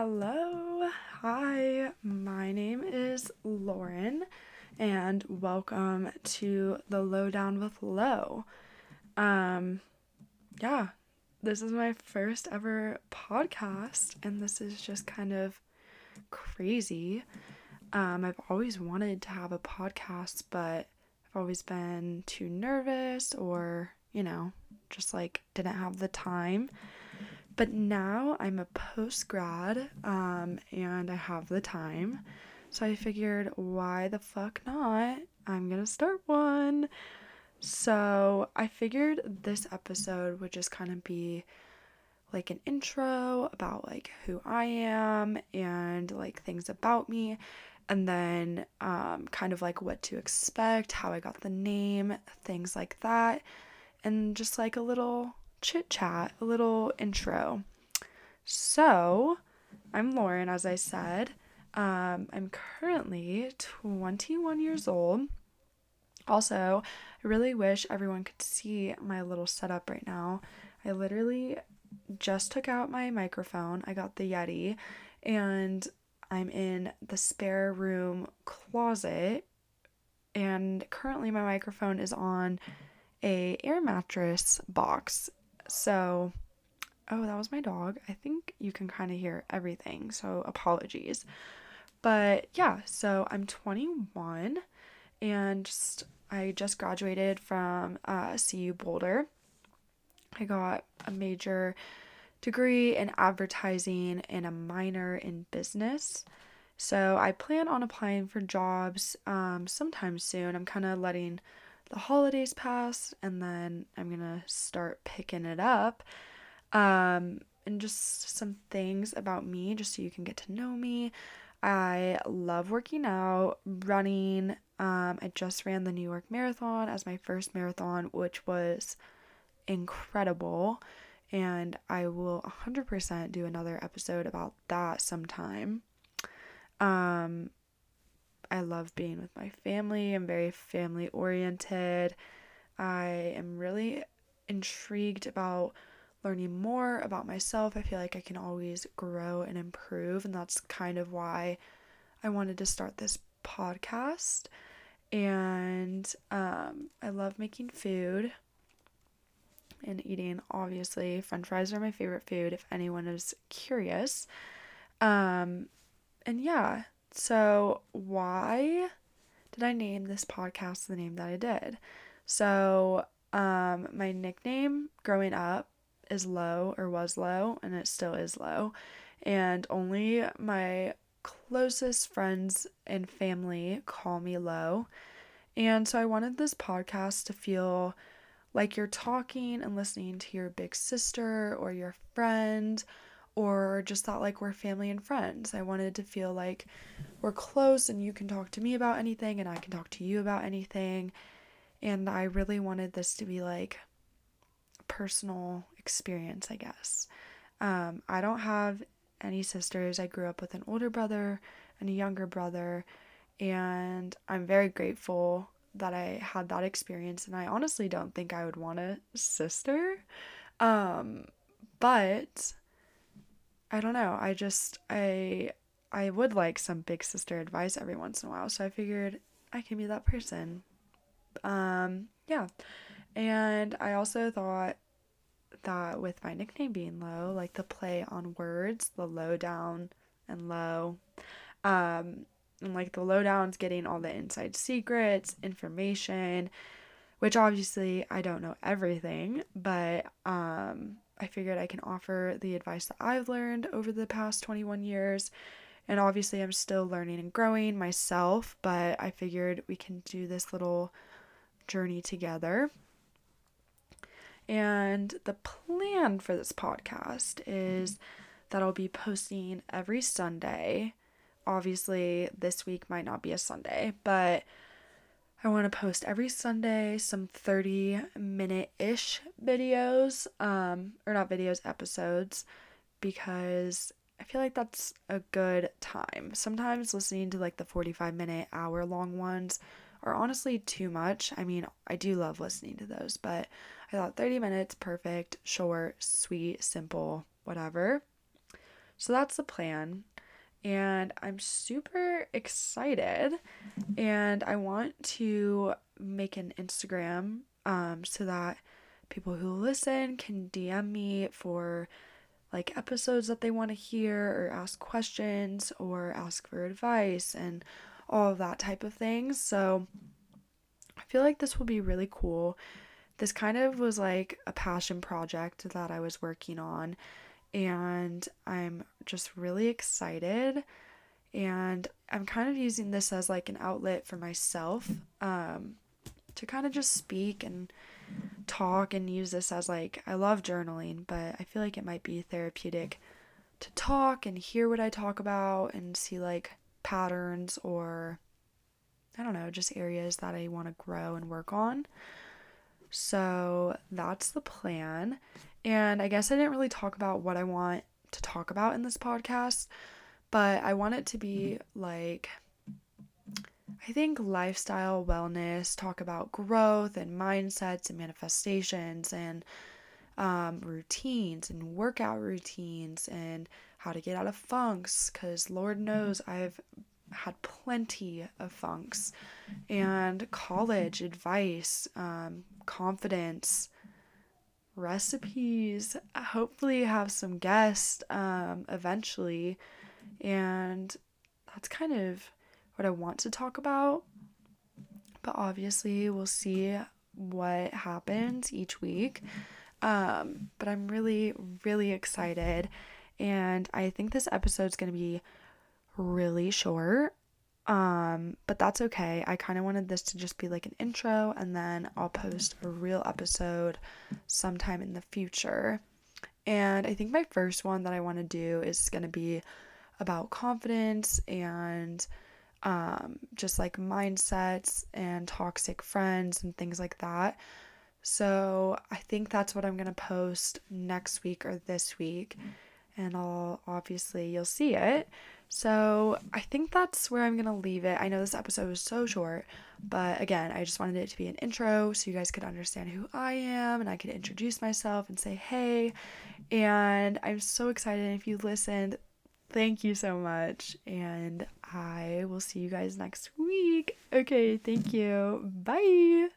Hello. Hi. My name is Lauren and welcome to the Lowdown with Low. Um yeah, this is my first ever podcast and this is just kind of crazy. Um I've always wanted to have a podcast, but I've always been too nervous or, you know, just like didn't have the time. But now I'm a post grad um, and I have the time. So I figured, why the fuck not? I'm gonna start one. So I figured this episode would just kind of be like an intro about like who I am and like things about me and then um, kind of like what to expect, how I got the name, things like that, and just like a little chit chat, a little intro. So, I'm Lauren, as I said. Um, I'm currently 21 years old. Also, I really wish everyone could see my little setup right now. I literally just took out my microphone. I got the Yeti, and I'm in the spare room closet. And currently, my microphone is on a air mattress box so, oh, that was my dog. I think you can kind of hear everything. So, apologies. But yeah, so I'm 21 and just I just graduated from uh, CU Boulder. I got a major degree in advertising and a minor in business. So I plan on applying for jobs um, sometime soon. I'm kind of letting the holidays pass and then I'm gonna start picking it up. Um, and just some things about me, just so you can get to know me. I love working out, running. Um, I just ran the New York Marathon as my first marathon, which was incredible. And I will 100% do another episode about that sometime. Um, I love being with my family. I'm very family oriented. I am really intrigued about learning more about myself. I feel like I can always grow and improve, and that's kind of why I wanted to start this podcast. And um, I love making food and eating. Obviously, French fries are my favorite food. If anyone is curious, um, and yeah, so, why did I name this podcast the name that I did? So, um, my nickname growing up is Low or was Low, and it still is Low. And only my closest friends and family call me Low. And so I wanted this podcast to feel like you're talking and listening to your big sister or your friend or just thought like we're family and friends. I wanted to feel like we're close and you can talk to me about anything and I can talk to you about anything. And I really wanted this to be like a personal experience, I guess. Um, I don't have any sisters. I grew up with an older brother and a younger brother, and I'm very grateful that I had that experience. And I honestly don't think I would want a sister. Um, but I don't know. I just I I would like some big sister advice every once in a while. So I figured I can be that person. Um yeah. And I also thought that with my nickname being low, like the play on words, the low down and low, um, and like the lowdown's getting all the inside secrets, information, which obviously I don't know everything, but um, I figured I can offer the advice that I've learned over the past 21 years. And obviously, I'm still learning and growing myself, but I figured we can do this little journey together. And the plan for this podcast is that I'll be posting every Sunday. Obviously, this week might not be a Sunday, but I want to post every Sunday some 30 minute ish videos, um, or not videos, episodes, because I feel like that's a good time. Sometimes listening to like the 45 minute, hour long ones are honestly too much. I mean, I do love listening to those, but I thought 30 minutes, perfect, short, sweet, simple, whatever. So that's the plan. And I'm super excited. And I want to make an Instagram um, so that people who listen can DM me for like episodes that they want to hear or ask questions or ask for advice and all of that type of things. So I feel like this will be really cool. This kind of was like a passion project that I was working on, and I'm just really excited. And I'm kind of using this as like an outlet for myself um, to kind of just speak and talk and use this as like I love journaling, but I feel like it might be therapeutic to talk and hear what I talk about and see like patterns or I don't know, just areas that I want to grow and work on. So that's the plan. And I guess I didn't really talk about what I want to talk about in this podcast, but I want it to be like I think lifestyle, wellness, talk about growth and mindsets and manifestations and um, routines and workout routines and how to get out of funks because Lord knows I've had plenty of funks and college advice, um, confidence, recipes. Hopefully, have some guests um, eventually, and that's kind of what I want to talk about. But obviously, we'll see what happens each week. Um, but I'm really, really excited. And I think this episode is going to be really short. Um, but that's okay. I kind of wanted this to just be like an intro and then I'll post a real episode sometime in the future. And I think my first one that I want to do is going to be about confidence and um, just like mindsets and toxic friends and things like that. So I think that's what I'm going to post next week or this week. And I'll obviously, you'll see it. So I think that's where I'm to leave it. I know this episode was so short, but again, I just wanted it to be an intro so you guys could understand who I am and I could introduce myself and say hey. And I'm so excited. If you listened, thank you so much. And I will see you guys next week. Okay, thank you. Bye.